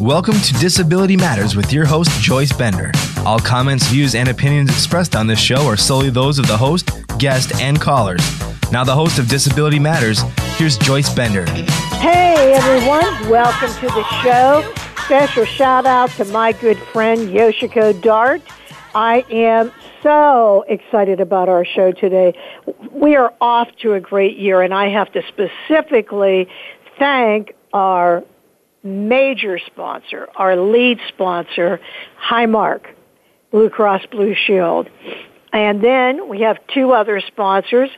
Welcome to Disability Matters with your host, Joyce Bender. All comments, views, and opinions expressed on this show are solely those of the host, guest, and callers. Now, the host of Disability Matters, here's Joyce Bender. Hey, everyone. Welcome to the show. Special shout out to my good friend, Yoshiko Dart. I am so excited about our show today. We are off to a great year, and I have to specifically thank our major sponsor, our lead sponsor, Highmark, Blue Cross Blue Shield. And then we have two other sponsors.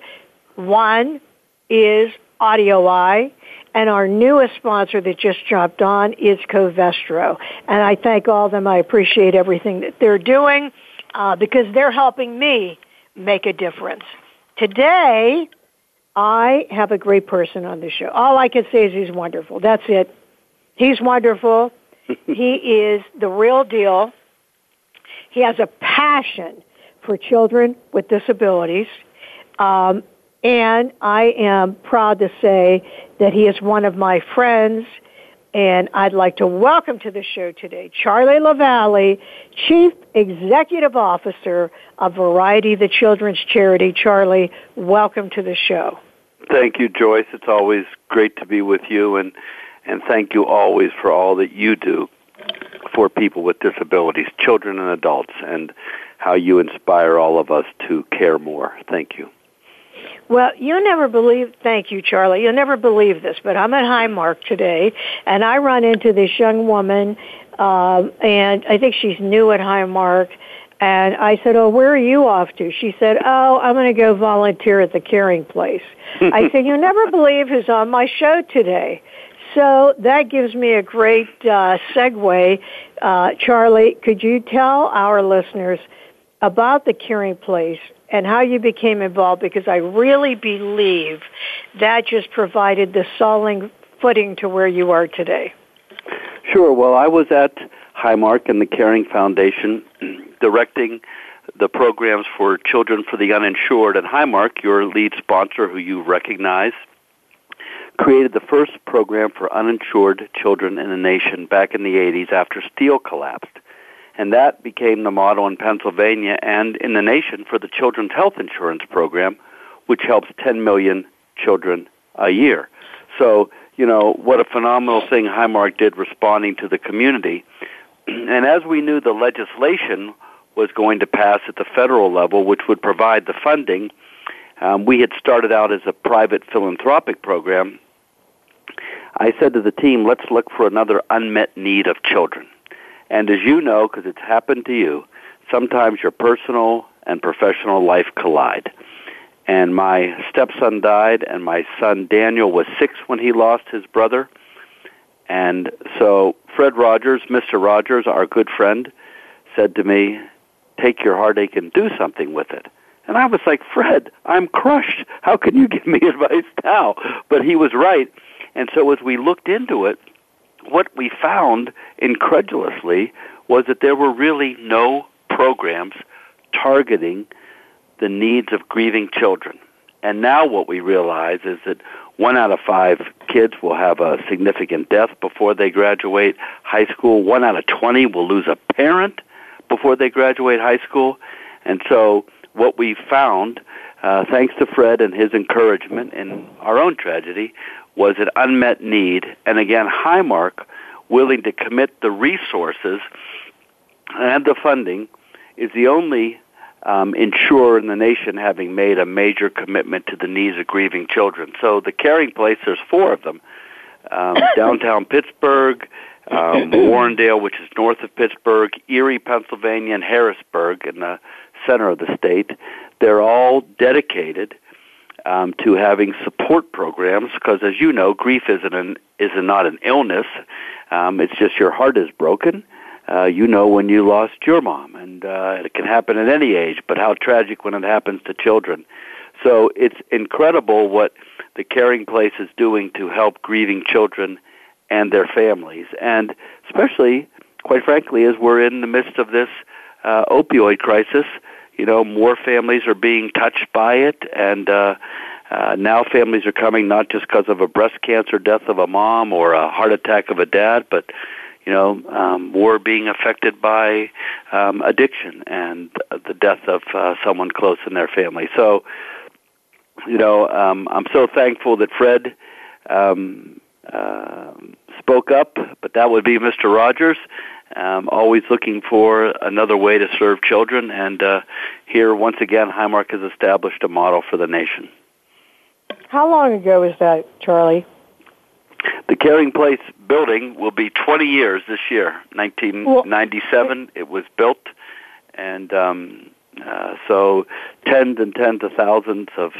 One is AudioEye, and our newest sponsor that just jumped on is Covestro. And I thank all of them. I appreciate everything that they're doing uh, because they're helping me make a difference. Today, I have a great person on the show. All I can say is he's wonderful. That's it. He's wonderful. he is the real deal. He has a passion for children with disabilities. Um, and I am proud to say that he is one of my friends. And I'd like to welcome to the show today Charlie LaVallee, Chief Executive Officer of Variety the Children's Charity. Charlie, welcome to the show. Thank you, Joyce. It's always great to be with you. And and thank you always for all that you do for people with disabilities, children and adults, and how you inspire all of us to care more. Thank you. Well, you never believe, thank you, Charlie. You'll never believe this, but I'm at Highmark today, and I run into this young woman, um, and I think she's new at Highmark, and I said, oh, where are you off to? She said, oh, I'm going to go volunteer at the caring place. I said, you never believe who's on my show today. So that gives me a great uh, segue. Uh, Charlie, could you tell our listeners about the Caring Place and how you became involved? Because I really believe that just provided the solid footing to where you are today. Sure. Well, I was at Highmark and the Caring Foundation directing the programs for children for the uninsured. And Highmark, your lead sponsor, who you recognize, created the first program for uninsured children in the nation back in the 80s after steel collapsed. And that became the model in Pennsylvania and in the nation for the Children's Health Insurance Program, which helps 10 million children a year. So, you know, what a phenomenal thing Highmark did responding to the community. And as we knew the legislation was going to pass at the federal level, which would provide the funding, um, we had started out as a private philanthropic program I said to the team, let's look for another unmet need of children. And as you know, because it's happened to you, sometimes your personal and professional life collide. And my stepson died, and my son Daniel was six when he lost his brother. And so Fred Rogers, Mr. Rogers, our good friend, said to me, take your heartache and do something with it. And I was like, Fred, I'm crushed. How can you give me advice now? But he was right. And so as we looked into it, what we found incredulously was that there were really no programs targeting the needs of grieving children. And now what we realize is that one out of five kids will have a significant death before they graduate high school. One out of 20 will lose a parent before they graduate high school. And so what we found, uh, thanks to Fred and his encouragement in our own tragedy, was an unmet need, and again, Highmark, willing to commit the resources and the funding, is the only um, insurer in the nation having made a major commitment to the needs of grieving children. So the caring place, there's four of them. Um, downtown Pittsburgh, um, Warrendale, which is north of Pittsburgh, Erie, Pennsylvania, and Harrisburg in the center of the state. They're all dedicated um, to having support programs because, as you know, grief isn't an, is not an illness. Um, it's just your heart is broken. Uh, you know when you lost your mom, and uh, it can happen at any age. But how tragic when it happens to children. So it's incredible what the Caring Place is doing to help grieving children and their families, and especially, quite frankly, as we're in the midst of this uh, opioid crisis you know, more families are being touched by it, and uh, uh, now families are coming not just because of a breast cancer death of a mom or a heart attack of a dad, but you know, um, were being affected by um, addiction and the death of uh, someone close in their family. So, you know, um, I'm so thankful that Fred um, spoke up, but that would be Mr. Rogers. Um, always looking for another way to serve children, and uh, here once again, Highmark has established a model for the nation. How long ago was that, Charlie? The Caring Place building will be 20 years this year. 1997, it was built, and um, uh, so tens and tens of thousands of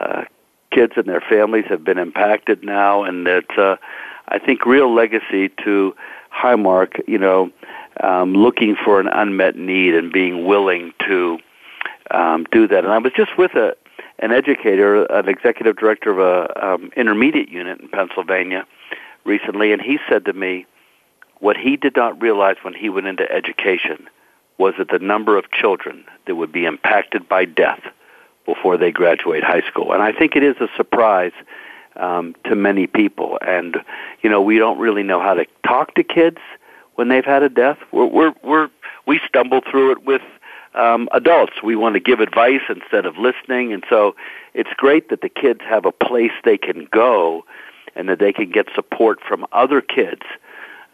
uh, kids and their families have been impacted now, and it's, uh, I think, real legacy to Highmark. You know, um, looking for an unmet need and being willing to um, do that. And I was just with a an educator, an executive director of a um, intermediate unit in Pennsylvania recently, and he said to me, what he did not realize when he went into education was that the number of children that would be impacted by death before they graduate high school. And I think it is a surprise um, to many people. And you know, we don't really know how to talk to kids when they've had a death. We're we're, we're we stumble through it with um, adults. We want to give advice instead of listening, and so it's great that the kids have a place they can go, and that they can get support from other kids,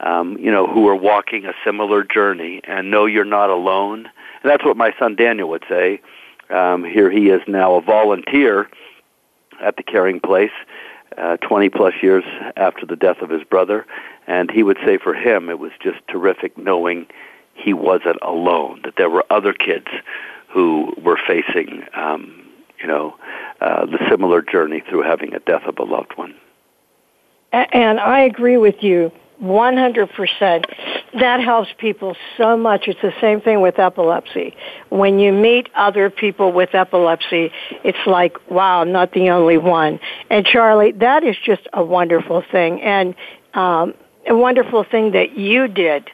um, you know, who are walking a similar journey, and know you're not alone. And that's what my son Daniel would say. Um, here he is now a volunteer at the Caring Place, uh, 20 plus years after the death of his brother, and he would say for him it was just terrific knowing he wasn't alone, that there were other kids who were facing, um, you know, uh, the similar journey through having a death of a loved one. And I agree with you 100%. That helps people so much. It's the same thing with epilepsy. When you meet other people with epilepsy, it's like, wow, I'm not the only one. And Charlie, that is just a wonderful thing. And um, a wonderful thing that you did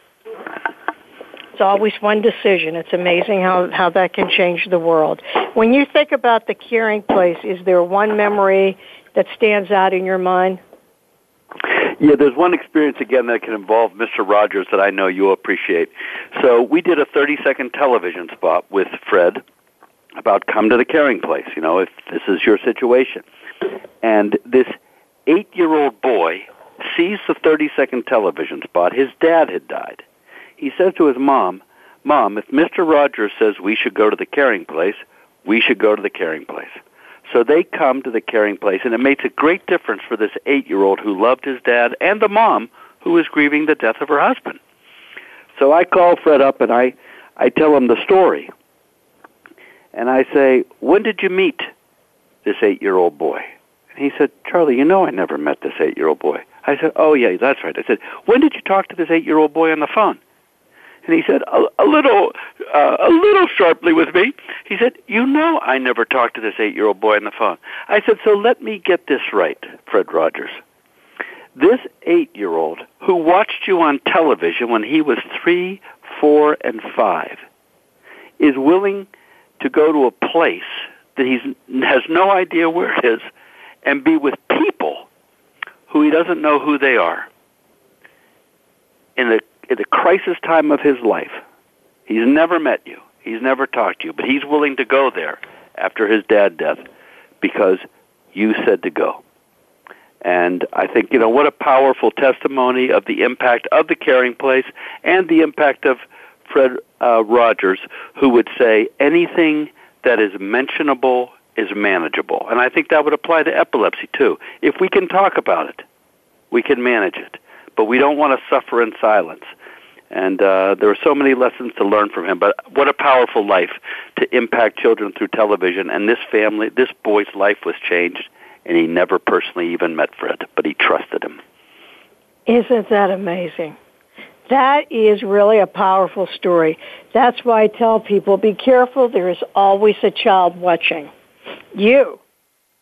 it's always one decision. It's amazing how, how that can change the world. When you think about the caring place, is there one memory that stands out in your mind? Yeah, there's one experience again that can involve Mr. Rogers that I know you'll appreciate. So we did a 30 second television spot with Fred about come to the caring place, you know, if this is your situation. And this eight year old boy sees the 30 second television spot. His dad had died he says to his mom, Mom, if Mr. Rogers says we should go to the caring place, we should go to the caring place. So they come to the caring place, and it makes a great difference for this eight year old who loved his dad and the mom who was grieving the death of her husband. So I call Fred up and I, I tell him the story. And I say, When did you meet this eight year old boy? And he said, Charlie, you know I never met this eight year old boy. I said, Oh, yeah, that's right. I said, When did you talk to this eight year old boy on the phone? And he said, a, a little, uh, a little sharply with me, he said, you know I never talked to this eight-year-old boy on the phone. I said, so let me get this right, Fred Rogers. This eight-year-old who watched you on television when he was three, four, and five is willing to go to a place that he has no idea where it is and be with people who he doesn't know who they are in the the crisis time of his life. He's never met you. He's never talked to you, but he's willing to go there after his dad death because you said to go. And I think, you know, what a powerful testimony of the impact of the caring place and the impact of Fred uh, Rogers, who would say anything that is mentionable is manageable. And I think that would apply to epilepsy too. If we can talk about it, we can manage it but we don't want to suffer in silence. And uh, there are so many lessons to learn from him. But what a powerful life to impact children through television. And this family, this boy's life was changed, and he never personally even met Fred, but he trusted him. Isn't that amazing? That is really a powerful story. That's why I tell people be careful. There is always a child watching you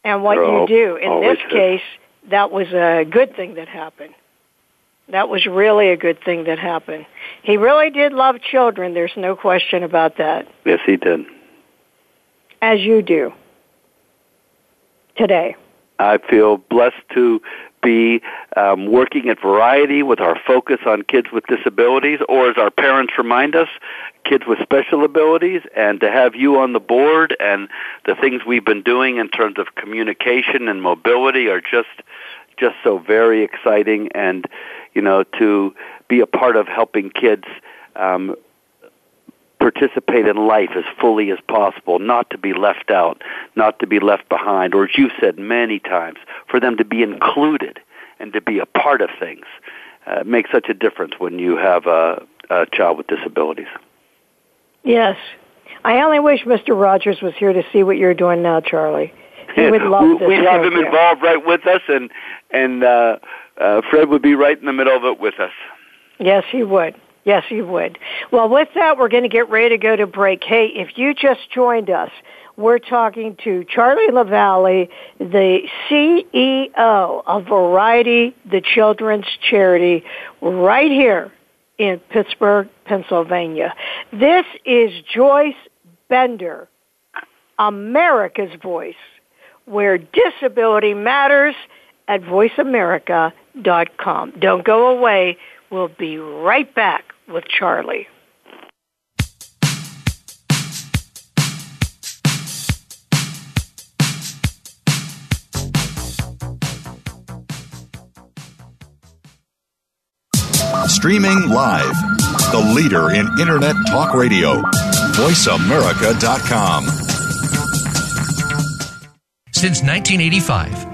and what you do. In this case, that was a good thing that happened. That was really a good thing that happened. He really did love children. There's no question about that. Yes, he did. As you do today. I feel blessed to be um, working at Variety with our focus on kids with disabilities, or as our parents remind us, kids with special abilities, and to have you on the board and the things we've been doing in terms of communication and mobility are just just so very exciting and you know to be a part of helping kids um, participate in life as fully as possible, not to be left out, not to be left behind, or as you've said many times, for them to be included and to be a part of things. Uh, makes such a difference when you have a, a child with disabilities. Yes. I only wish Mr. Rogers was here to see what you're doing now, Charlie. He would love this. We'd have him involved right with us, and and uh, uh, Fred would be right in the middle of it with us. Yes, he would. Yes, you would. Well, with that, we're going to get ready to go to break. Hey, if you just joined us, we're talking to Charlie LaVallee, the CEO of Variety, the children's charity, right here in Pittsburgh, Pennsylvania. This is Joyce Bender, America's Voice, where disability matters at voiceamerica.com. Don't go away. We'll be right back with Charlie. Streaming live, the leader in Internet talk radio, voiceamerica.com. Since 1985,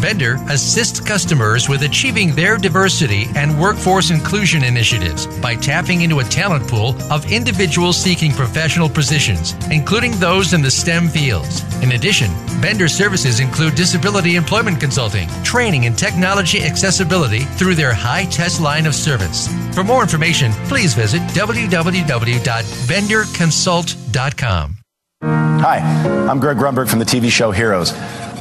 Bender assists customers with achieving their diversity and workforce inclusion initiatives by tapping into a talent pool of individuals seeking professional positions, including those in the STEM fields. In addition, Bender services include disability employment consulting, training and technology accessibility through their high test line of service. For more information, please visit www.benderconsult.com. Hi, I'm Greg Grunberg from the TV show Heroes.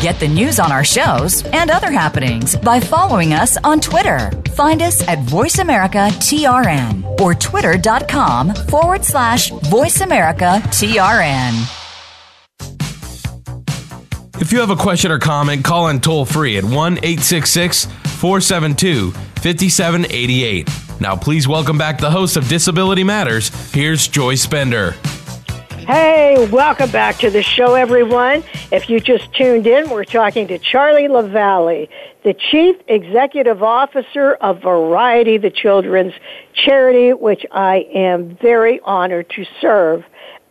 Get the news on our shows and other happenings by following us on Twitter. Find us at VoiceAmericaTRN or twitter.com forward slash VoiceAmericaTRN. If you have a question or comment, call in toll free at 1 866 472 5788. Now, please welcome back the host of Disability Matters. Here's Joy Bender. Hey, welcome back to the show, everyone. If you just tuned in, we're talking to Charlie LaVallee, the Chief Executive Officer of Variety, the children's charity, which I am very honored to serve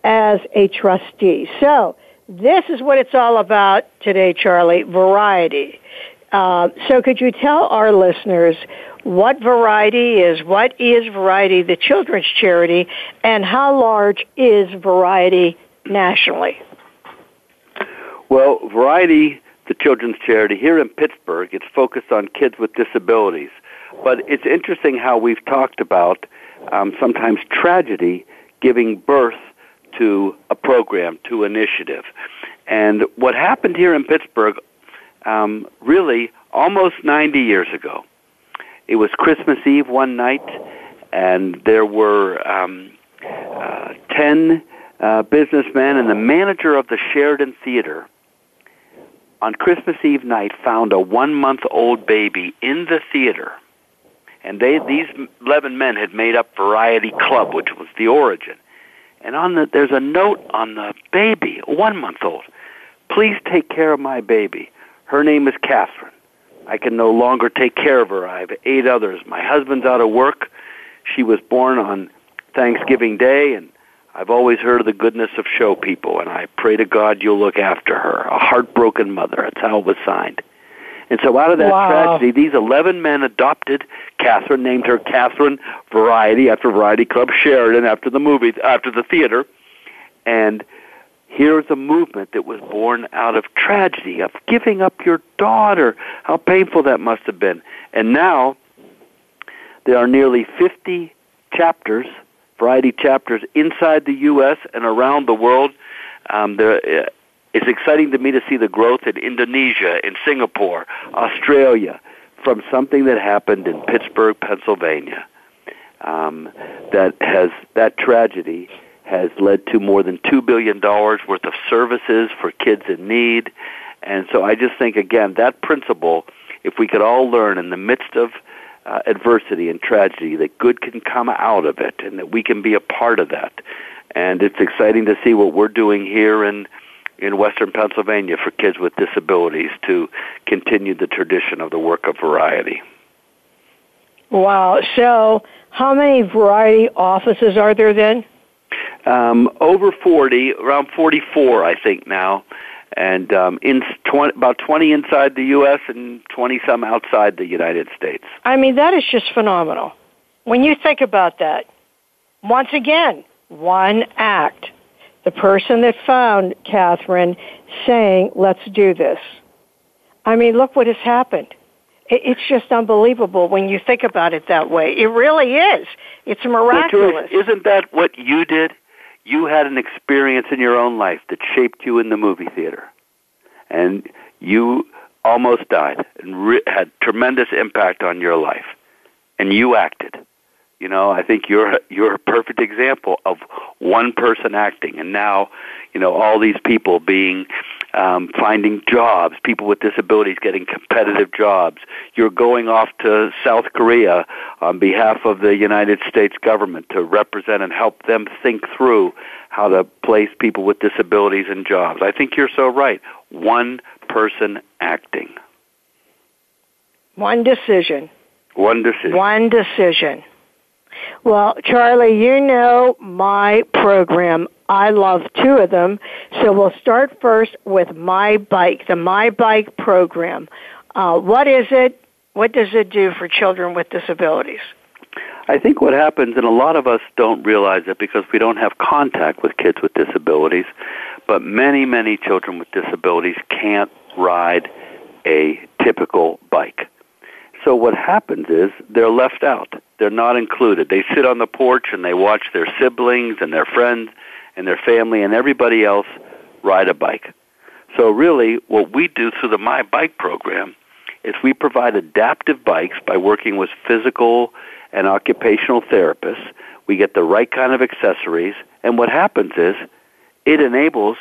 as a trustee. So, this is what it's all about today, Charlie, variety. Uh, so could you tell our listeners what Variety is, what is Variety, the children's charity, and how large is Variety nationally? Well, Variety, the children's charity here in Pittsburgh, it's focused on kids with disabilities. But it's interesting how we've talked about um, sometimes tragedy giving birth to a program, to initiative. And what happened here in Pittsburgh, um, really almost 90 years ago, it was Christmas Eve one night, and there were um, uh, 10 uh, businessmen and the manager of the Sheridan Theater on Christmas Eve night found a one month old baby in the theater. And they, these 11 men had made up Variety Club, which was the origin. And on the, there's a note on the baby, one month old. Please take care of my baby. Her name is Catherine. I can no longer take care of her. I have eight others. My husband's out of work. She was born on Thanksgiving Day, and I've always heard of the goodness of show people, and I pray to God you'll look after her. A heartbroken mother. That's how it was signed. And so out of that Wow. tragedy, these 11 men adopted Catherine, named her Catherine Variety after Variety Club Sheridan after the movie, after the theater. And here's a movement that was born out of tragedy, of giving up your daughter. How painful that must have been. And now there are nearly 50 chapters, variety chapters inside the U.S. and around the world. Um, there, uh, it's exciting to me to see the growth in Indonesia, in Singapore, Australia, from something that happened in Pittsburgh, Pennsylvania. Um, that has that tragedy has led to more than two billion dollars worth of services for kids in need, and so I just think again that principle, if we could all learn in the midst of uh, adversity and tragedy, that good can come out of it, and that we can be a part of that. And it's exciting to see what we're doing here in in Western Pennsylvania for kids with disabilities to continue the tradition of the work of variety. Wow. So, how many variety offices are there then? Um, over 40, around 44, I think now, and um, in 20, about 20 inside the U.S. and 20 some outside the United States. I mean, that is just phenomenal. When you think about that, once again, one act. The person that found Catherine saying, let's do this. I mean, look what has happened. It- It's just unbelievable when you think about it that way. It really is. It's Well, miraculous. Joyce, isn't that what you did? You had an experience in your own life that shaped you in the movie theater, and you almost died and re- had tremendous impact on your life, and you acted. You know, I think you're you're a perfect example of one person acting, and now, you know, all these people being um, finding jobs, people with disabilities getting competitive jobs. You're going off to South Korea on behalf of the United States government to represent and help them think through how to place people with disabilities in jobs. I think you're so right. One person acting, One decision. one decision. One decision. Well, Charlie, you know my program. I love two of them. So we'll start first with My Bike, the My Bike program. Uh, what is it? What does it do for children with disabilities? I think what happens, and a lot of us don't realize it because we don't have contact with kids with disabilities, but many, many children with disabilities can't ride a typical bike. So what happens is they're left out. They're not included. They sit on the porch and they watch their siblings and their friends and their family and everybody else ride a bike. So really, what we do through the My Bike program is we provide adaptive bikes by working with physical and occupational therapists. We get the right kind of accessories, and what happens is it enables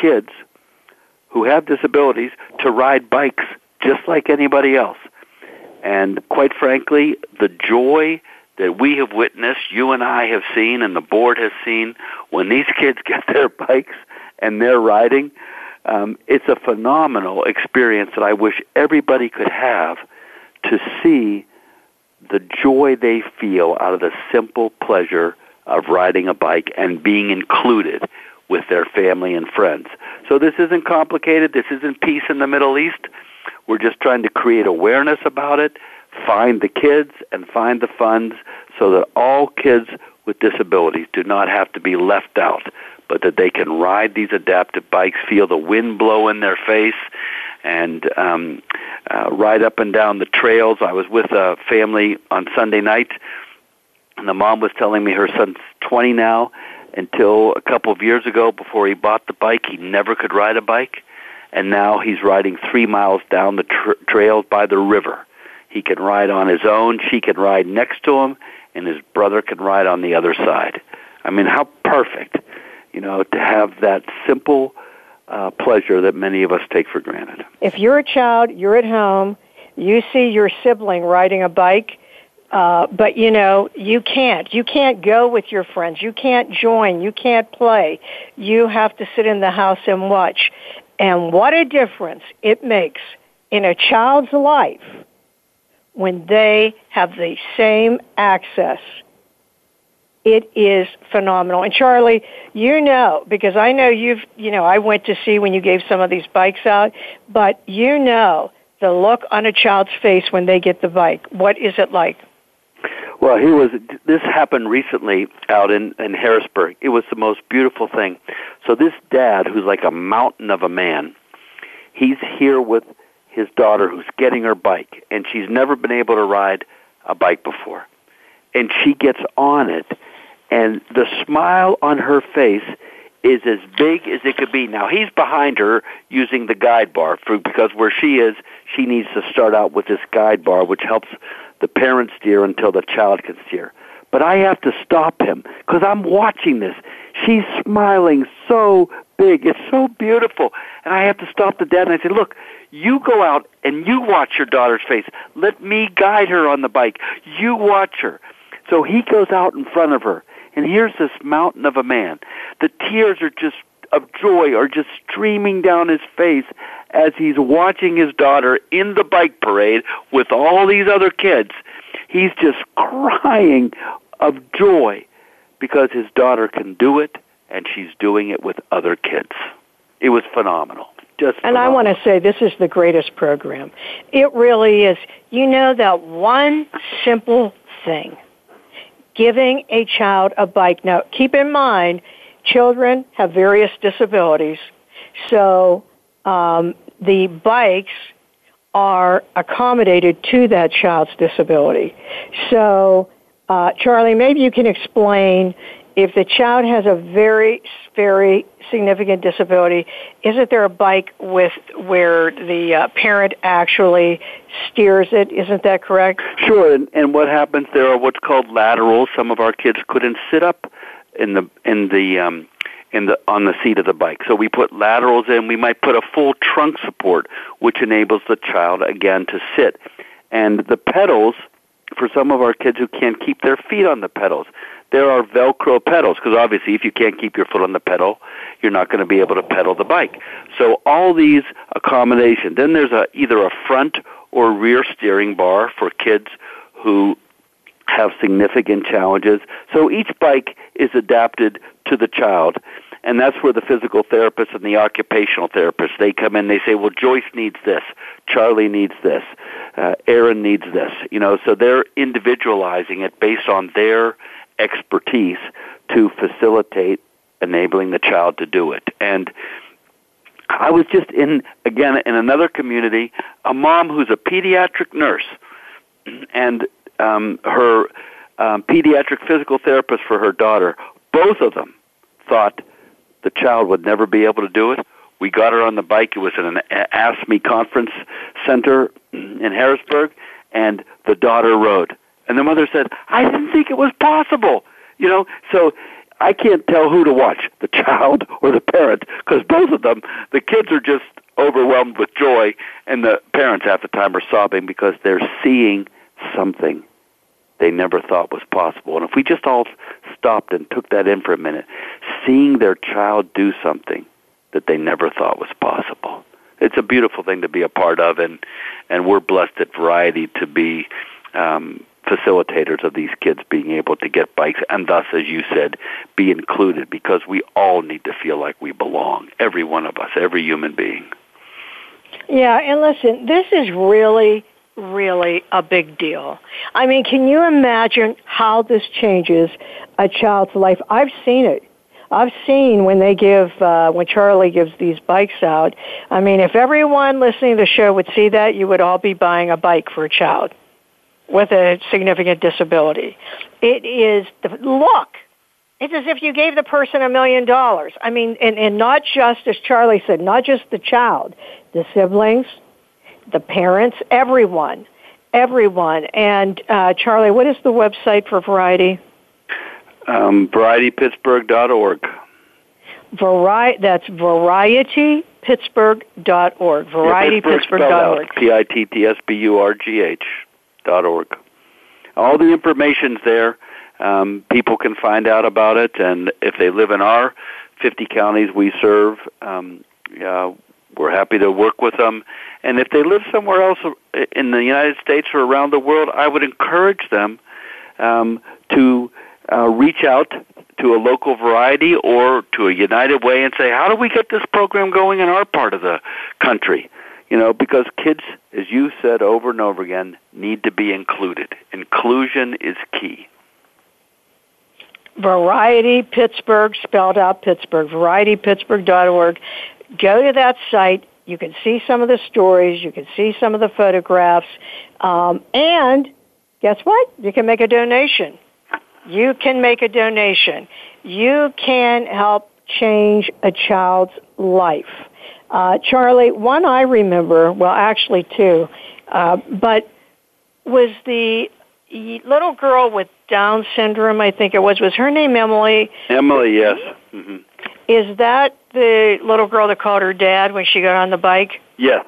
kids who have disabilities to ride bikes just like anybody else. And quite frankly, the joy that we have witnessed, you and I have seen, and the board has seen, when these kids get their bikes and they're riding, um, it's a phenomenal experience that I wish everybody could have to see the joy they feel out of the simple pleasure of riding a bike and being included with their family and friends. So this isn't complicated. This isn't peace in the Middle East. We're just trying to create awareness about it, find the kids, and find the funds so that all kids with disabilities do not have to be left out, but that they can ride these adaptive bikes, feel the wind blow in their face, and um, uh, ride up and down the trails. I was with a family on Sunday night, and the mom was telling me her son's 20 now. Until a couple of years ago, before he bought the bike, he never could ride a bike, and now he's riding three miles down the tr- trails by the river. He can ride on his own. She can ride next to him, and his brother can ride on the other side. I mean, how perfect, you know, to have that simple uh, pleasure that many of us take for granted. If you're a child, you're at home, you see your sibling riding a bike, uh, but you know, you can't. You can't go with your friends. You can't join. You can't play. You have to sit in the house and watch. And what a difference it makes in a child's life when they have the same access. It is phenomenal. And Charlie, you know, because I know you've, you know, I went to see when you gave some of these bikes out, but you know the look on a child's face when they get the bike? What is it like? Well, he was. This happened recently out in in Harrisburg. It was the most beautiful thing. So this dad, who's like a mountain of a man, he's here with his daughter, who's getting her bike, and she's never been able to ride a bike before, and she gets on it, and the smile on her face is as big as it could be. Now he's behind her using the guide bar for because where she is, she needs to start out with this guide bar, which helps the parent steer until the child can steer. But I have to stop him because I'm watching this. She's smiling so big. It's so beautiful. And I have to stop the dad and I say, look, you go out and you watch your daughter's face. Let me guide her on the bike. You watch her. So he goes out in front of her and here's this mountain of a man. The tears are just of joy are just streaming down his face as he's watching his daughter in the bike parade with all these other kids. He's just crying of joy because his daughter can do it and she's doing it with other kids. It was phenomenal. Just and phenomenal. I want to say this is the greatest program. It really is. You know that one simple thing giving a child a bike. Now, keep in mind, children have various disabilities, so um, the bikes are accommodated to that child's disability. So, uh, Charlie, maybe you can explain if the child has a very, very significant disability, isn't there a bike with where the uh, parent actually steers it? Isn't that correct? Sure, and, and what happens there are what's called laterals. Some of our kids couldn't sit up in the in the um, in the on the seat of the bike. So we put laterals in. We might put a full trunk support, which enables the child again to sit. And the pedals for some of our kids who can't keep their feet on the pedals. There are Velcro pedals because obviously, if you can't keep your foot on the pedal, you're not going to be able to pedal the bike. So all these accommodations. Then there's a either a front or rear steering bar for kids who have significant challenges. So each bike is adapted to the child. And that's where the physical therapist and the occupational therapist, they come in, they say, well, Joyce needs this, Charlie needs this, uh, Aaron needs this. You know, so they're individualizing it based on their expertise to facilitate enabling the child to do it. And I was just in, again, in another community, a mom who's a pediatric nurse, and um, her um, pediatric physical therapist for her daughter, both of them thought the child would never be able to do it. We got her on the bike. It was at an ASME conference center in Harrisburg, and the daughter rode. And the mother said, I didn't think it was possible. You know, so I can't tell who to watch, the child or the parent, because both of them, the kids are just overwhelmed with joy, and the parents half the time are sobbing because they're seeing something they never thought was possible. And if we just all stopped and took that in for a minute, seeing their child do something that they never thought was possible. It's a beautiful thing to be a part of, and and we're blessed at Variety to be um, facilitators of these kids being able to get bikes, and thus, as you said, be included because we all need to feel like we belong. Every one of us, every human being. Yeah, and listen, this is really really a big deal. I mean, can you imagine how this changes a child's life? I've seen it. I've seen when they give, uh, when Charlie gives these bikes out. I mean, if everyone listening to the show would see that, you would all be buying a bike for a child with a significant disability. It is the look. It's as if you gave the person a million dollars. I mean, and, and not just, as Charlie said, not just the child, the siblings, the parents, everyone, everyone. And uh, Charlie, what is the website for Variety? Um, VarietyPittsburgh.org. Vari- that's varietypittsburgh.org. VarietyPittsburgh.org. P I T T S B U R G H org. All the information's there. Um, people can find out about it, and if they live in our 50 counties we serve, um, uh, we're happy to work with them. And if they live somewhere else in the United States or around the world, I would encourage them um, to uh, reach out to a local variety or to a United Way and say, how do we get this program going in our part of the country? You know, because kids, as you said over and over again, need to be included. Inclusion is key. Variety Pittsburgh, spelled out Pittsburgh, varietypittsburgh.org. Go to that site. You can see some of the stories. You can see some of the photographs. Um, and guess what? You can make a donation. You can make a donation. You can help change a child's life. Uh, Charlie, one I remember, well, actually two, uh, but was the little girl with Down syndrome, I think it was. Was her name Emily? Emily, yes. Mm-hmm. Is that the little girl that called her dad when she got on the bike? Yes.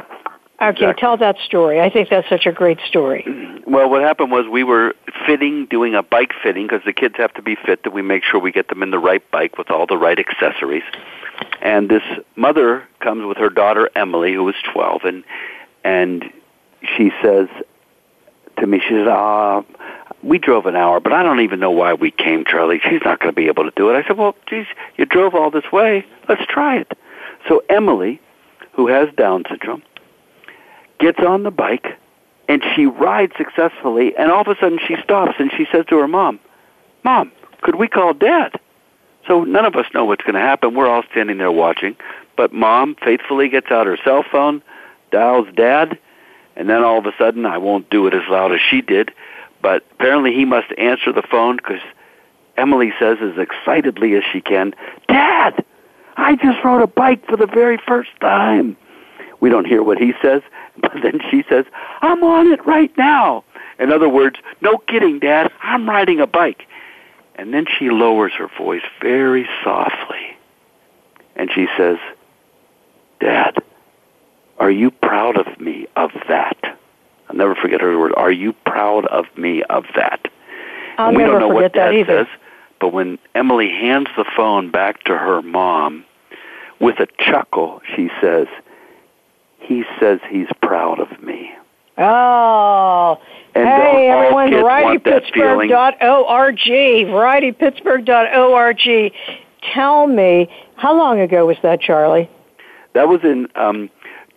Okay, exactly. tell that story. I think that's such a great story. Well, what happened was we were fitting, doing a bike fitting because the kids have to be fit that we make sure we get them in the right bike with all the right accessories. And this mother comes with her daughter Emily, who is 12, and and she says to me, she says, "Ah, we drove an hour, but I don't even know why we came, Charlie. She's not going to be able to do it." I said, "Well, geez, you drove all this way. Let's try it." So Emily, who has Down syndrome, gets on the bike and she rides successfully and all of a sudden she stops and she says to her mom, Mom, could we call dad? So none of us know what's going to happen. We're all standing there watching. But mom faithfully gets out her cell phone, dials dad, and then all of a sudden, I won't do it as loud as she did, but apparently he must answer the phone because Emily says as excitedly as she can, Dad, I just rode a bike for the very first time. We don't hear what he says, but then she says, I'm on it right now. In other words, no kidding, Dad, I'm riding a bike. And then she lowers her voice very softly. And she says, Dad, are you proud of me of that? I'll never forget her word. Are you proud of me of that? I'll and we never don't know what that Dad says, but when Emily hands the phone back to her mom, with a chuckle, she says, he says he's proud of me. Oh, And hey everyone, kids want that feeling? variety.pittsburgh.org, variety.pittsburgh.org. Tell me, how long ago was that, Charlie? That was in um,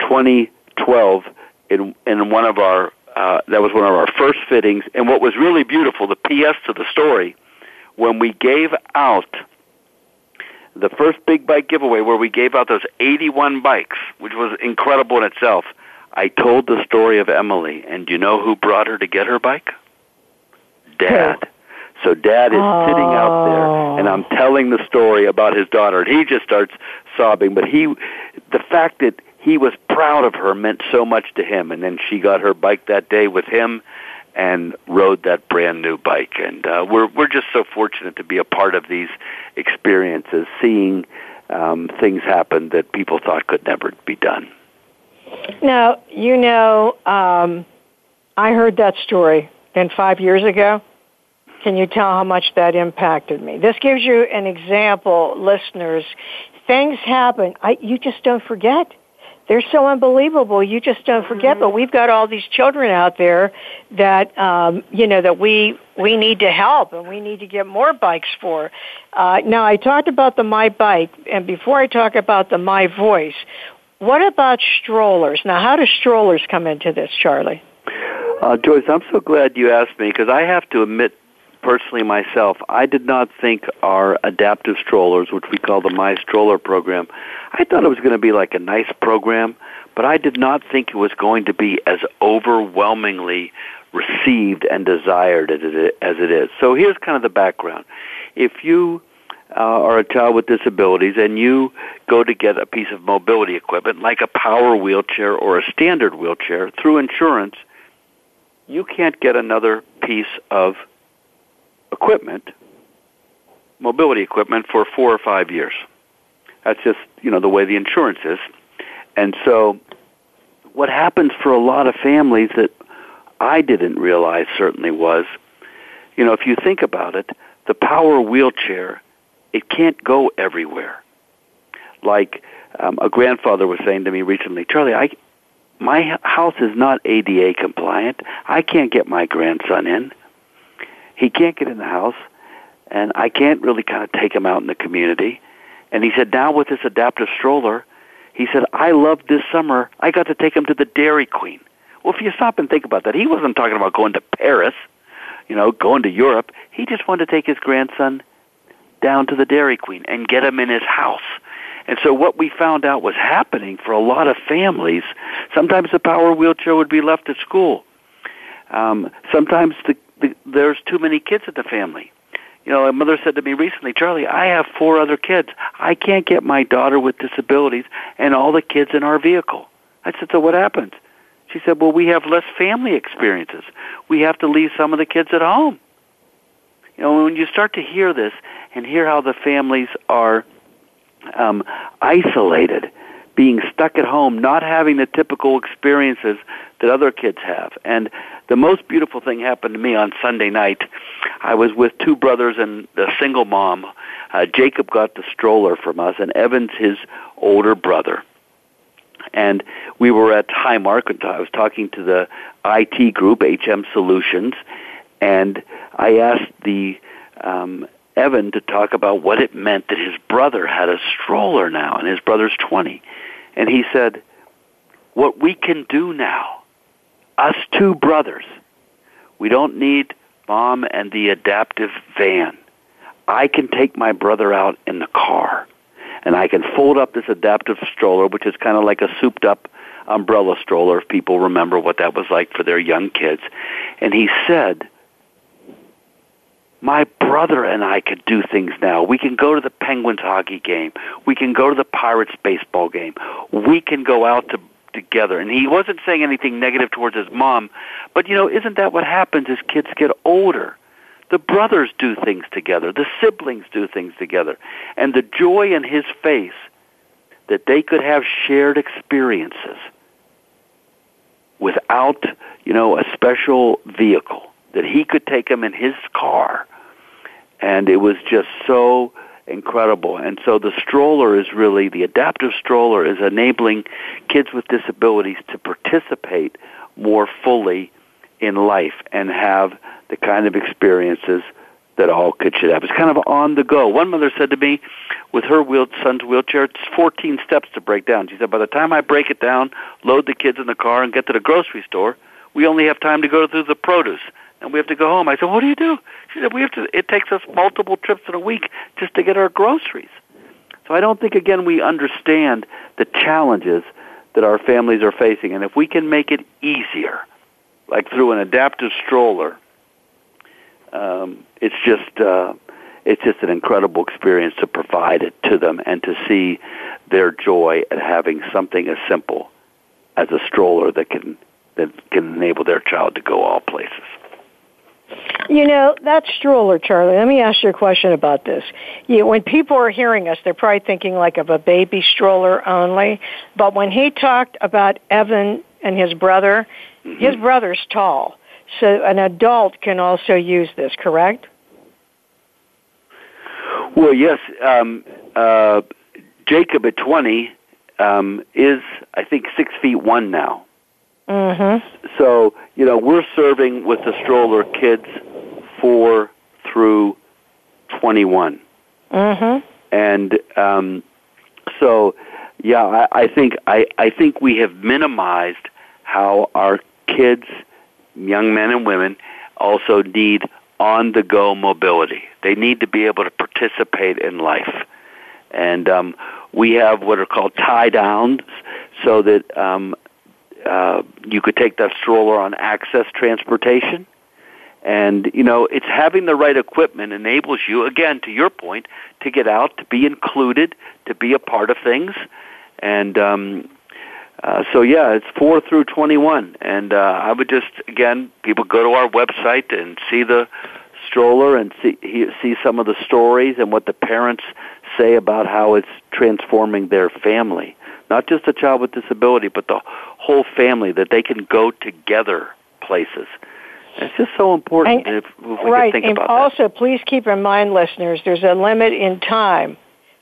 2012 in in one of our uh, that was one of our first fittings. And what was really beautiful, the PS to the story, when we gave out the first big bike giveaway, where we gave out those 81 bikes, which was incredible in itself. I told the story of Emily, and do you know who brought her to get her bike? Dad. So dad is sitting out there, oh. and I'm telling the story about his daughter, and he just starts sobbing. But he, the fact that he was proud of her meant so much to him. And then she got her bike that day with him, and rode that brand new bike. And uh, we're we're just so fortunate to be a part of these experiences, seeing um, things happen that people thought could never be done. Now, you know, um, I heard that story then five years ago. Can you tell how much that impacted me? This gives you an example, listeners. Things happen. I, you just don't forget. They're so unbelievable. You just don't forget. But we've got all these children out there that um, you know that we we need to help and we need to get more bikes for. Uh, now, I talked about the My Bike, and before I talk about the My Voice, what about strollers? Now, how do strollers come into this, Charlie? Uh, Joyce, I'm so glad you asked me because I have to admit personally myself, I did not think our adaptive strollers, which we call the My Stroller program, I thought it was going to be like a nice program, but I did not think it was going to be as overwhelmingly received and desired as it is. So here's kind of the background. If you uh, are a child with disabilities and you go to get a piece of mobility equipment like a power wheelchair or a standard wheelchair through insurance, you can't get another piece of equipment, mobility equipment, for four or five years. That's just, you know, the way the insurance is. And so what happens for a lot of families that I didn't realize certainly was, you know, if you think about it, the power wheelchair, it can't go everywhere. Like um, a grandfather was saying to me recently, Charlie, I, my house is not ADA compliant. I can't get my grandson in. He can't get in the house, and I can't really kind of take him out in the community. And he said, now with this adaptive stroller, He said, I loved this summer. I got to take him to the Dairy Queen. Well, if you stop and think about that, he wasn't talking about going to Paris, you know, going to Europe. He just wanted to take his grandson down to the Dairy Queen and get him in his house. And so what we found out was happening for a lot of families, sometimes the power wheelchair would be left at school. Um, sometimes the, the, there's too many kids in the family. You know, a mother said to me recently, Charlie, I have four other kids. I can't get my daughter with disabilities and all the kids in our vehicle. I said, so what happens? She said, well, we have less family experiences. We have to leave some of the kids at home. You know, when you start to hear this and hear how the families are um, isolated, being stuck at home, not having the typical experiences that other kids have. And the most beautiful thing happened to me on Sunday night. I was with two brothers and a single mom. Uh, Jacob got the stroller from us, and Evan's his older brother. And we were at Highmark, and I was talking to the IT group, HM Solutions, and I asked the um, Evan to talk about what it meant that his brother had a stroller now, and his brother's 20. And he said, what we can do now, us two brothers, we don't need mom and the adaptive van. I can take my brother out in the car, and I can fold up this adaptive stroller, which is kind of like a souped up umbrella stroller, if people remember what that was like for their young kids. And he said, my brother and I could do things now. We can go to the Penguins hockey game. We can go to the Pirates baseball game. We can go out to together. And he wasn't saying anything negative towards his mom, but you know, isn't that what happens as kids get older? The brothers do things together. The siblings do things together. And the joy in his face that they could have shared experiences without, you know, a special vehicle that he could take them in his car and it was just so incredible. And so the stroller is really the adaptive stroller is enabling kids with disabilities to participate more fully in life and have the kind of experiences that all kids should have. It's kind of on the go. One mother said to me, with her wheel, son's wheelchair, it's 14 steps to break down. She said, by the time I break it down, load the kids in the car, and get to the grocery store, we only have time to go through the produce and we have to go home. I said, what do you do? She said, we have to, it takes us multiple trips in a week just to get our groceries. So I don't think, again, we understand the challenges that our families are facing. And if we can make it easier, like through an adaptive stroller, um, it's just, uh, it's just an incredible experience to provide it to them and to see their joy at having something as simple as a stroller that can that can enable their child to go all places. You know, that stroller, Charlie, let me ask you a question about this. You, when people are hearing us, they're probably thinking like of a baby stroller only. But when he talked about Evan and his brother, mm-hmm. his brother's tall. So an adult can also use this, correct? Well, yes. Um, uh, Jacob at 20 um, is, I think, six feet one now. Mm-hmm. So, you know, we're serving with the stroller kids 4 through 21. Mm-hmm. And um, so, yeah, I, I think I, I think we have minimized how our kids, young men and women, also need on-the-go mobility. They need to be able to participate in life, and um, we have what are called tie downs, so that um, uh, you could take that stroller on access transportation. And, you know, it's having the right equipment enables you, again, to your point, to get out, to be included, to be a part of things. And, um, uh, so yeah, it's four through twenty-one, and uh, I would just again, people go to our website and see the stroller and see see some of the stories and what the parents say about how it's transforming their family not just a child with disability, but the whole family, that they can go together places. It's just so important and, if, if we right. think and also, that. please keep in mind, listeners, there's a limit in time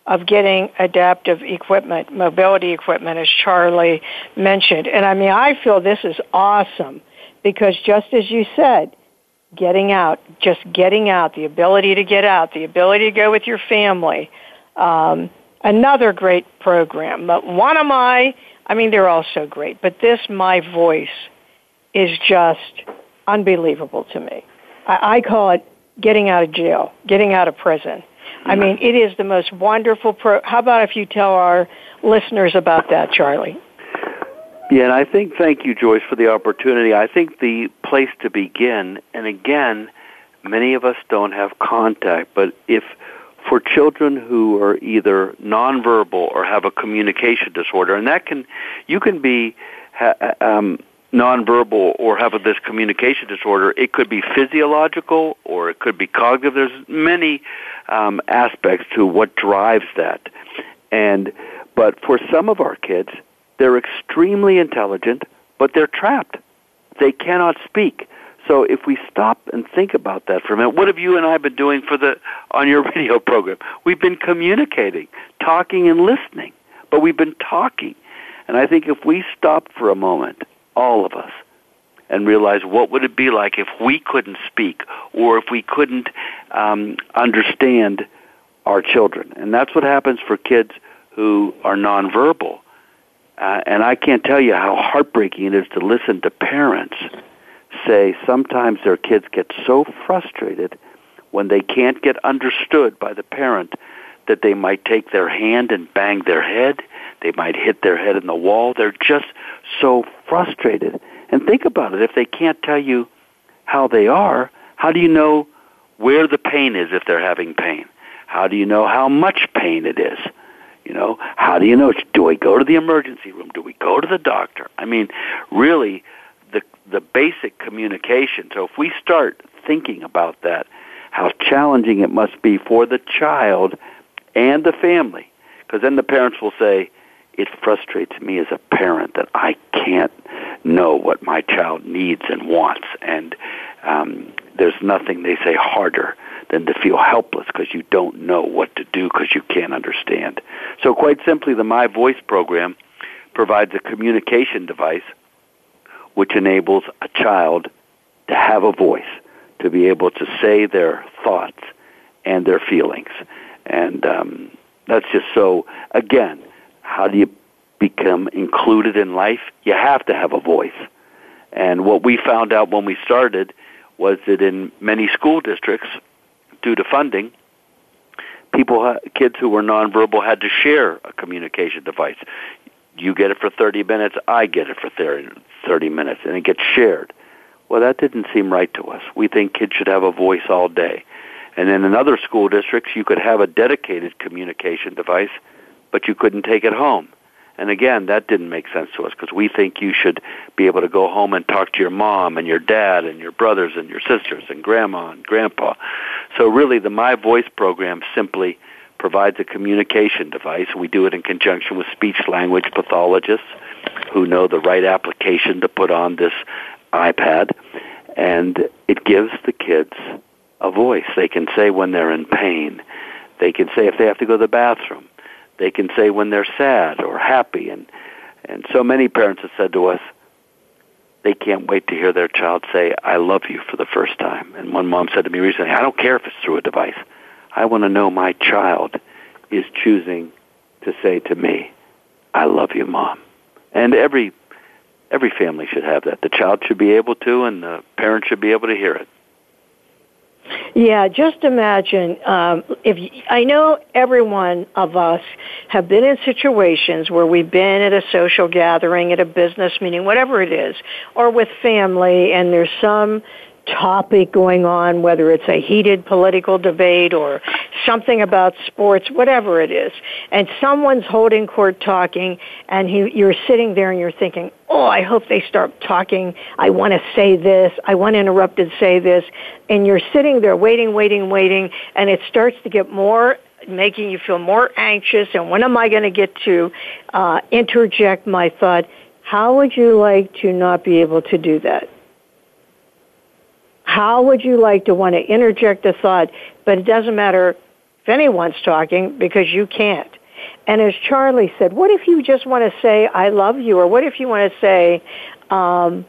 of getting adaptive equipment, mobility equipment, as Charlie mentioned. And I mean, I feel this is awesome because just as you said, getting out, just getting out, the ability to get out, the ability to go with your family, um, another great program. But one of my, I mean, they're all so great, but this, My Voice, is just unbelievable to me. I, I call it getting out of jail, getting out of prison. I mean, it is the most wonderful pro. How about if you tell our listeners about that, Charlie? Yeah, and I think, thank you, Joyce, for the opportunity. I think the place to begin, and again, many of us don't have contact, but if for children who are either nonverbal or have a communication disorder, and that can, you can be um, nonverbal or have this communication disorder. It could be physiological or it could be cognitive. There's many um, aspects to what drives that, and but for some of our kids, they're extremely intelligent, but they're trapped. They cannot speak. So if we stop and think about that for a minute, what have you and I been doing for the on your radio program? We've been communicating, talking and listening, but we've been talking. And I think if we stop for a moment, all of us, and realize what would it be like if we couldn't speak or if we couldn't um, understand our children, and that's what happens for kids who are nonverbal. Uh, and I can't tell you how heartbreaking it is to listen to parents say sometimes their kids get so frustrated when they can't get understood by the parent that they might take their hand and bang their head. They might hit their head in the wall. They're just so frustrated. And think about it. If they can't tell you how they are, how do you know where the pain is if they're having pain? How do you know how much pain it is? You know, how do you know? Do we go to the emergency room? Do we go to the doctor? I mean, really, the the basic communication. So if we start thinking about that, how challenging it must be for the child and the family, because then the parents will say, "It frustrates me as a parent that I can't know what my child needs and wants," and um, there's nothing they say harder than to feel helpless because you don't know what to do because you can't understand. So quite simply, the My Voice program provides a communication device which enables a child to have a voice, to be able to say their thoughts and their feelings. And um, that's just so, again, how do you become included in life? You have to have a voice. And what we found out when we started was that in many school districts, due to funding, people, kids who were nonverbal had to share a communication device you get it for 30 minutes, I get it for 30 minutes, and it gets shared. Well, that didn't seem right to us. We think kids should have a voice all day. And then in other school districts, you could have a dedicated communication device, but you couldn't take it home. And again, that didn't make sense to us because we think you should be able to go home and talk to your mom and your dad and your brothers and your sisters and grandma and grandpa. So really, the My Voice program simply provides a communication device. We do it in conjunction with speech language pathologists who know the right application to put on this iPad. And it gives the kids a voice. They can say when they're in pain. They can say if they have to go to the bathroom. They can say when they're sad or happy. And, and so many parents have said to us, they can't wait to hear their child say, I love you for the first time. And one mom said to me recently, I don't care if it's through a device. I want to know my child is choosing to say to me, I love you, mom. And every every family should have that. The child should be able to and the parent should be able to hear it. Yeah, just imagine um, if you, I know every one of us have been in situations where we've been at a social gathering, at a business meeting, whatever it is, or with family, and there's some topic going on, whether it's a heated political debate or something about sports, whatever it is, and someone's holding court talking, and he, you're sitting there and you're thinking, oh, I hope they start talking. I want to say this. I want to interrupt and say this. And you're sitting there waiting, waiting, waiting, and it starts to get more making you feel more anxious and when am I going to get to uh, interject my thought? How would you like to not be able to do that? How would you like to want to interject a thought, but it doesn't matter if anyone's talking because you can't. And as Charlie said, what if you just want to say, I love you, or what if you want to say, um,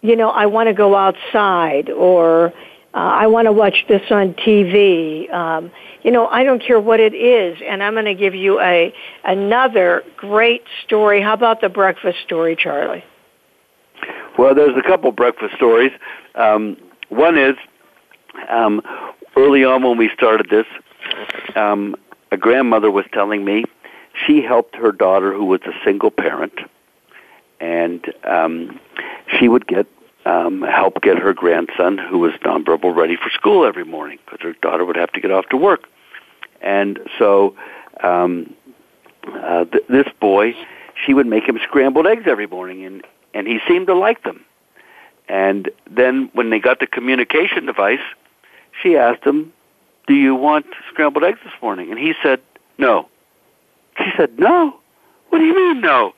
you know, I want to go outside, or Uh, I want to watch this on TV. Um, you know, I don't care what it is, and I'm going to give you a another great story. How about the breakfast story, Charlie? Well, there's a couple breakfast stories. Um, one is um, early on when we started this, um, a grandmother was telling me she helped her daughter, who was a single parent, and um, she would get um, help get her grandson, who was nonverbal, ready for school every morning because her daughter would have to get off to work. And so, um, uh, th- this boy, she would make him scrambled eggs every morning, and and he seemed to like them. And then when they got the communication device, she asked him, "Do you want scrambled eggs this morning?" And he said, "No." She said, "No. What do you mean no?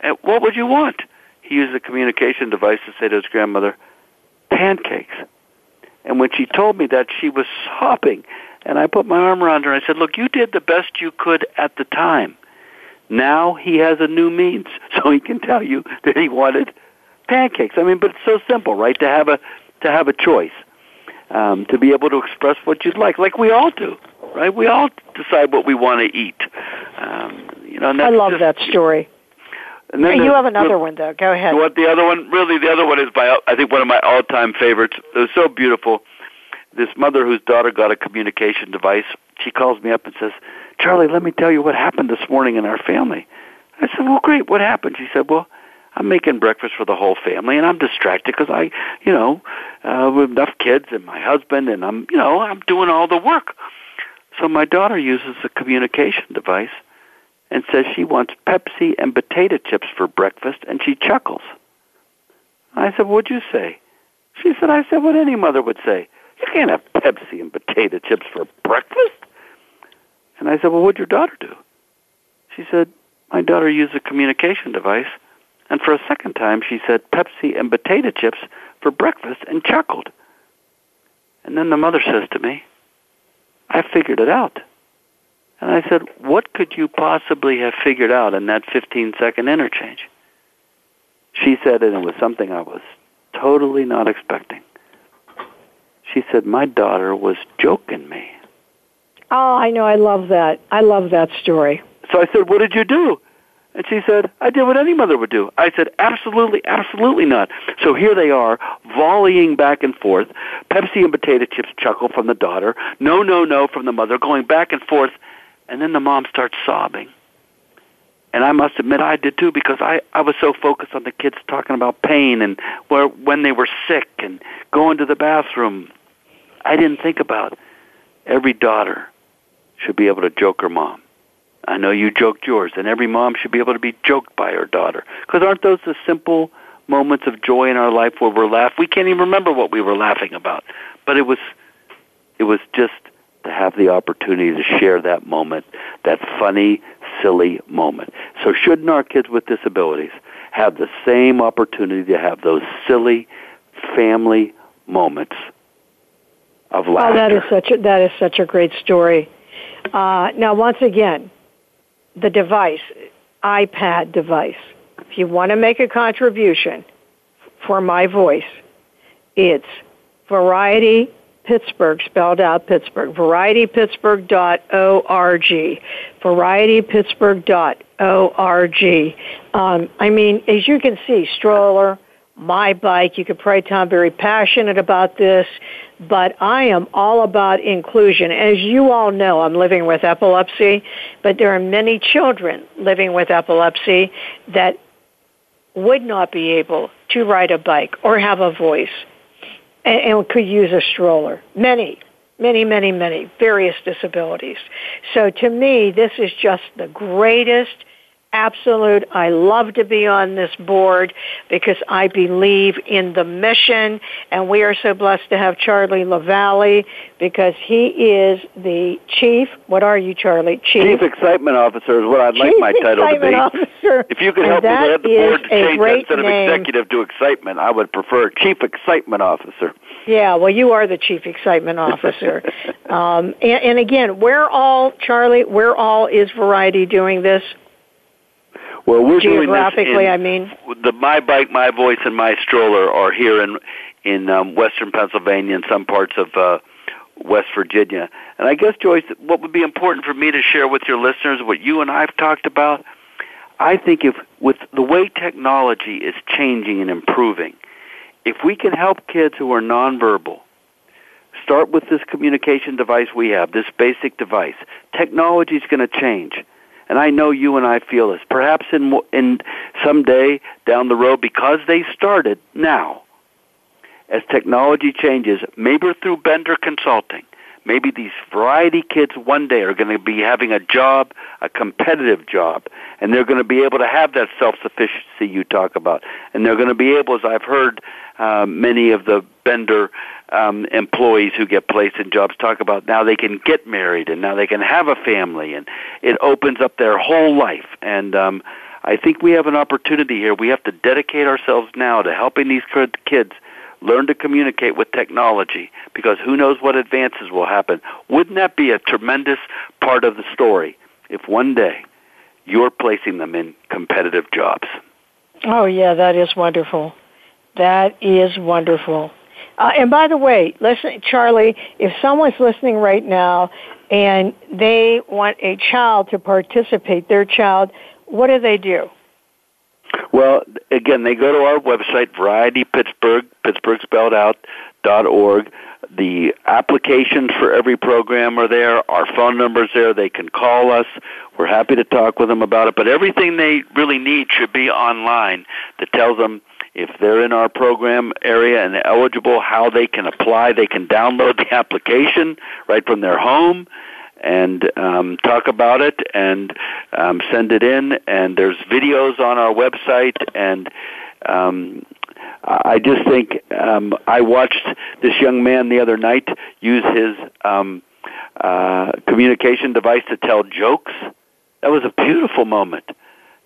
And what would you want?" He used the communication device to say to his grandmother, "Pancakes." And when she told me that, she was sobbing. And I put my arm around her and I said, "Look, you did the best you could at the time. Now he has a new means, so he can tell you that he wanted pancakes. I mean, but it's so simple, right? To have a to have a choice, um, to be able to express what you'd like, like we all do, right? We all decide what we want to eat. Um, you know, and I love just, that story. And then Hey, you have another one, though. Go ahead. what the other one? Really, the other one is by I think one of my all-time favorites. It was so beautiful. This mother whose daughter got a communication device, she calls me up and says, "Charlie, let me tell you what happened this morning in our family." I said, "Well, great. What happened?" She said, "Well, I'm making breakfast for the whole family, and I'm distracted because I, you know, uh, with enough kids and my husband, and I'm, you know, I'm doing all the work." So my daughter uses a communication device and says she wants Pepsi and potato chips for breakfast, and she chuckles. I said, What'd you say? She said, I said what any mother would say. You can't have Pepsi and potato chips for breakfast. And I said, Well, what'd your daughter do? She said, My daughter used a communication device, and for a second time she said Pepsi and potato chips for breakfast and chuckled. And then the mother says to me, I figured it out. And I said, What could you possibly have figured out in that 15 second interchange? She said, and it was something I was totally not expecting. She said, My daughter was joking me. Oh, I know. I love that. I love that story. So I said, What did you do? And she said, I did what any mother would do. I said, Absolutely, absolutely not. So here they are, volleying back and forth. Pepsi and potato chips chuckle from the daughter. No, no, no from the mother, going back and forth. And then the mom starts sobbing. And I must admit I did too because I, I was so focused on the kids talking about pain and where when they were sick and going to the bathroom. I didn't think about every daughter should be able to joke her mom. I know you joked yours, and every mom should be able to be joked by her daughter. Because aren't those the simple moments of joy in our life where we're laughing? We can't even remember what we were laughing about, but it was, it was just to have the opportunity to share that moment, that funny, silly moment. So shouldn't our kids with disabilities have the same opportunity to have those silly family moments of laughter? Oh, that is such a that is such a great story. Uh, now, once again, the device, iPad device. If you want to make a contribution for my voice, it's Variety Pittsburgh, spelled out Pittsburgh, varietypittsburgh.org, varietypittsburgh.org. Um, I mean, as you can see, stroller, my bike, you could probably tell I'm very passionate about this, but I am all about inclusion. As you all know, I'm living with epilepsy, but there are many children living with epilepsy that would not be able to ride a bike or have a voice and, and could use a stroller. Many, many, many, many various disabilities. So to me, this is just the greatest absolute. I love to be on this board because I believe in the mission, and we are so blessed to have Charlie LaVallee because he is the chief. What are you, Charlie? Chief Excitement Officer is what I'd like my title to Excitement be. Officer. If you could And help me that get the board to change that instead of executive to excitement, I would prefer Chief Excitement Officer. Yeah, well, you are the chief excitement officer. um, and, and again, where all, Charlie, where all is Variety doing this? Well, we're doing this Geographically, I mean. the My Bike, My Voice, and My Stroller are here in in um, western Pennsylvania and some parts of uh, West Virginia. And I guess, Joyce, what would be important for me to share with your listeners, what you and I have talked about, I think if with the way technology is changing and improving, if we can help kids who are nonverbal start with this communication device we have, this basic device, technology is going to change. And I know you and I feel this. Perhaps in in someday down the road, because they started now, as technology changes, maybe through Bender Consulting, maybe these variety kids one day are going to be having a job, a competitive job, and they're going to be able to have that self-sufficiency you talk about. And they're going to be able, as I've heard uh, many of the Bender um, employees who get placed in jobs talk about now they can get married and now they can have a family and it opens up their whole life and um, I think we have an opportunity here. We have to dedicate ourselves now to helping these kids learn to communicate with technology because who knows what advances will happen. Wouldn't that be a tremendous part of the story if one day you're placing them in competitive jobs? Oh yeah, that is wonderful. That is wonderful. Uh, and by the way, listen, Charlie, if someone's listening right now and they want a child to participate, their child, what do they do? Well, again, they go to our website, Variety Pittsburgh, Pittsburgh spelled out, dot org. The applications for every program are there. Our phone number's there. They can call us. We're happy to talk with them about it. But everything they really need should be online that tells them if they're in our program area and eligible, how they can apply. They can download the application right from their home and um, talk about it and um, send it in. And there's videos on our website. And um, I just think um, I watched this young man the other night use his um, uh, communication device to tell jokes. That was a beautiful moment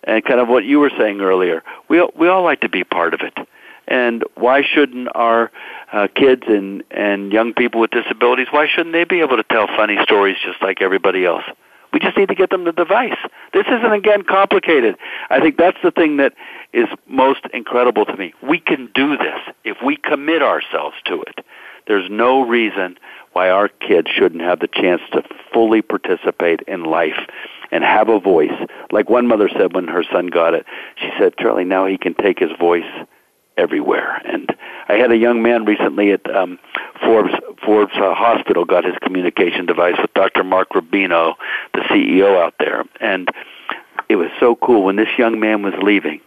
and kind of what you were saying earlier. We we all like to be part of it, and why shouldn't our uh, kids and and young people with disabilities? Why shouldn't they be able to tell funny stories just like everybody else? We just need to get them the device. This isn't again complicated. I think that's the thing that is most incredible to me. We can do this if we commit ourselves to it. There's no reason why our kids shouldn't have the chance to fully participate in life and have a voice. Like one mother said when her son got it, she said, Charlie, now he can take his voice everywhere. And I had a young man recently at um, Forbes Forbes uh, Hospital got his communication device with Dr. Mark Rubino, the CEO out there, and it was so cool when this young man was leaving.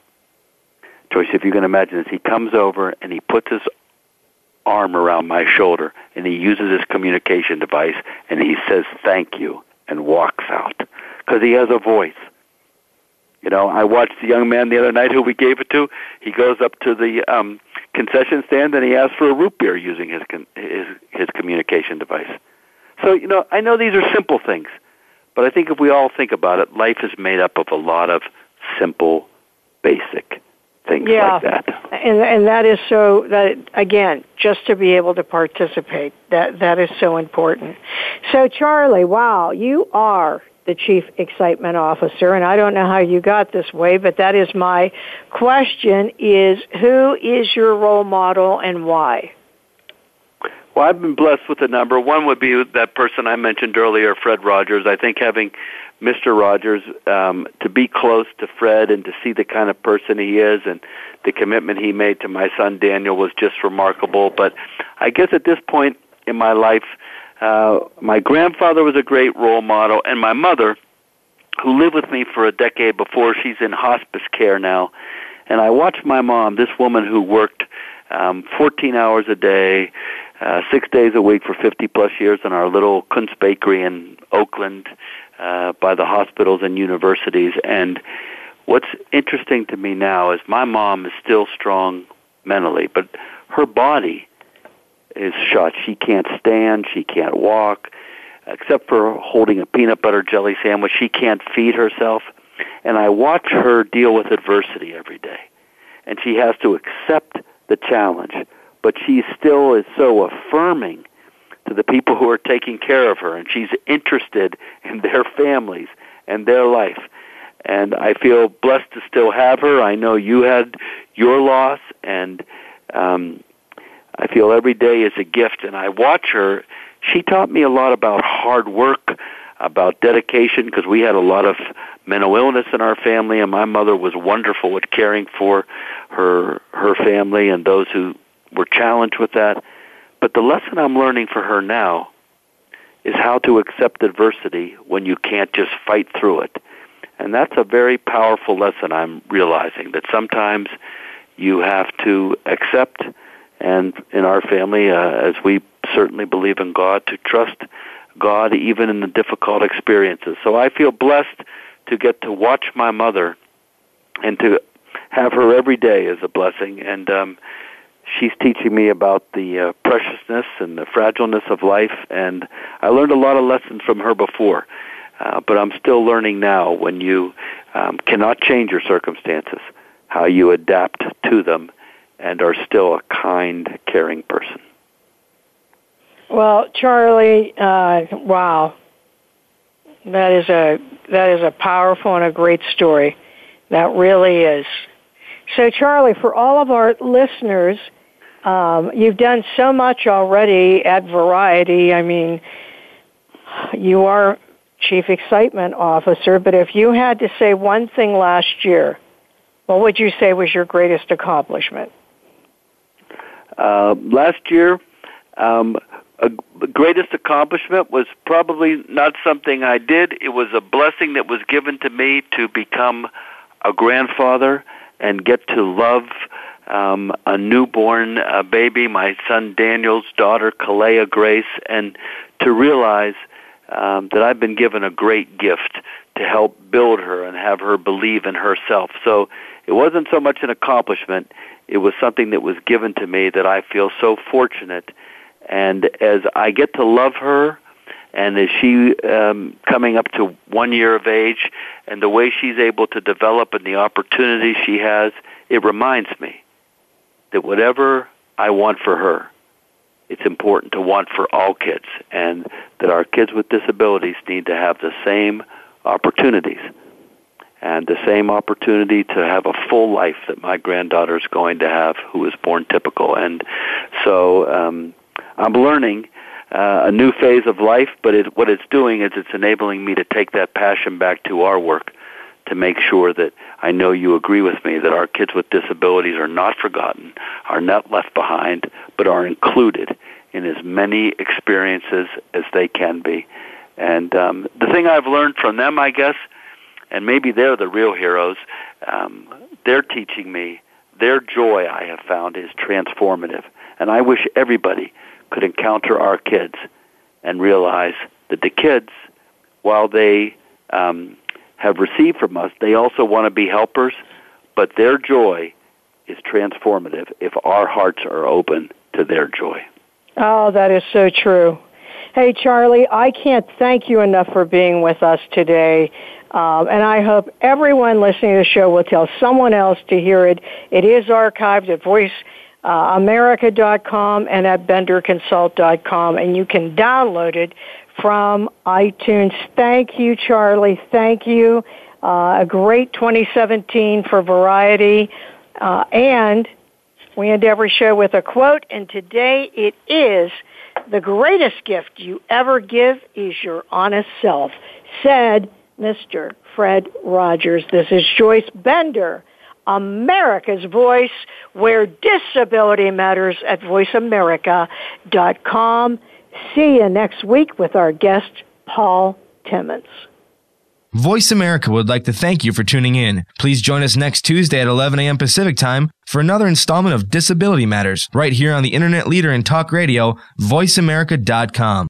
Joyce, if you can imagine this, he comes over and he puts his arm around my shoulder and he uses his communication device and he says thank you and walks out because he has a voice. You know, I watched the young man the other night who we gave it to. He goes up to the um, concession stand and he asks for a root beer using his con- his his communication device. So you know, I know these are simple things, but I think if we all think about it, life is made up of a lot of simple, basic things yeah. like that. And and that is so that again, just to be able to participate, that that is so important. So Charlie, wow, you are the Chief Excitement Officer, and I don't know how you got this way, but that is my question is who is your role model and why? Well, I've been blessed with a number. One would be that person I mentioned earlier, Fred Rogers. I think having Mr. Rogers um, to be close to Fred and to see the kind of person he is and the commitment he made to my son Daniel was just remarkable. But I guess at this point in my life, uh, my grandfather was a great role model, and my mother, who lived with me for a decade before, she's in hospice care now. And I watched my mom, this woman who worked um, 14 hours a day, uh, six days a week for 50 plus years in our little Kunz bakery in Oakland uh, by the hospitals and universities. And what's interesting to me now is my mom is still strong mentally, but her body is shot. She can't stand, she can't walk, except for holding a peanut butter jelly sandwich. She can't feed herself. And I watch her deal with adversity every day. And she has to accept the challenge. But she still is so affirming to the people who are taking care of her. And she's interested in their families and their life. And I feel blessed to still have her. I know you had your loss, and um, I feel every day is a gift, and I watch her. She taught me a lot about hard work, about dedication, because we had a lot of mental illness in our family, and my mother was wonderful at caring for her her family and those who were challenged with that. But the lesson I'm learning for her now is how to accept adversity when you can't just fight through it. And that's a very powerful lesson I'm realizing that sometimes you have to accept and in our family uh, as we certainly believe in God to trust God even in the difficult experiences. So I feel blessed to get to watch my mother and to have her every day is a blessing. And um she's teaching me about the uh, preciousness and the fragileness of life. And I learned a lot of lessons from her before uh, but I'm still learning now when you um, cannot change your circumstances how you adapt to them and are still a kind caring person well Charlie uh, wow that is a that is a powerful and a great story that really is so, Charlie, for all of our listeners, um, you've done so much already at Variety. I mean, you are Chief Excitement Officer, but if you had to say one thing last year, what would you say was your greatest accomplishment? Uh, last year, um, a greatest accomplishment was probably not something I did. It was a blessing that was given to me to become a grandfather and get to love um, a newborn uh, baby, my son Daniel's daughter, Kalea Grace, and to realize um, that I've been given a great gift to help build her and have her believe in herself. So it wasn't so much an accomplishment, it was something that was given to me that I feel so fortunate. And as I get to love her, and as she um, coming up to one year of age and the way she's able to develop and the opportunities she has it reminds me that whatever i want for her it's important to want for all kids and that our kids with disabilities need to have the same opportunities and the same opportunity to have a full life that my granddaughter is going to have who is born typical and so um i'm learning uh, a new phase of life, but it, what it's doing is it's enabling me to take that passion back to our work to make sure that I know you agree with me that our kids with disabilities are not forgotten, are not left behind, but are included in as many experiences as they can be. And um, the thing I've learned from them, I guess, and maybe they're the real heroes, um, they're teaching me their joy I have found is transformative. And I wish everybody could encounter our kids and realize that the kids, while they um, have received from us, they also want to be helpers, but their joy is transformative if our hearts are open to their joy. Oh, that is so true. Hey, Charlie, I can't thank you enough for being with us today. Um, and I hope everyone listening to the show will tell someone else to hear it. It is archived at Voice uh, America.com and at BenderConsult.com, and you can download it from iTunes. Thank you, Charlie. Thank you. Uh, a great 2017 for Variety. Uh, and we end every show with a quote, and today it is the greatest gift you ever give is your honest self, said Mr. Fred Rogers. This is Joyce Bender America's Voice, where disability matters at voiceamerica.com. See you next week with our guest, Paul Timmons. Voice America would like to thank you for tuning in. Please join us next Tuesday at 11 a.m. Pacific Time for another installment of Disability Matters right here on the internet leader in talk radio, voiceamerica.com.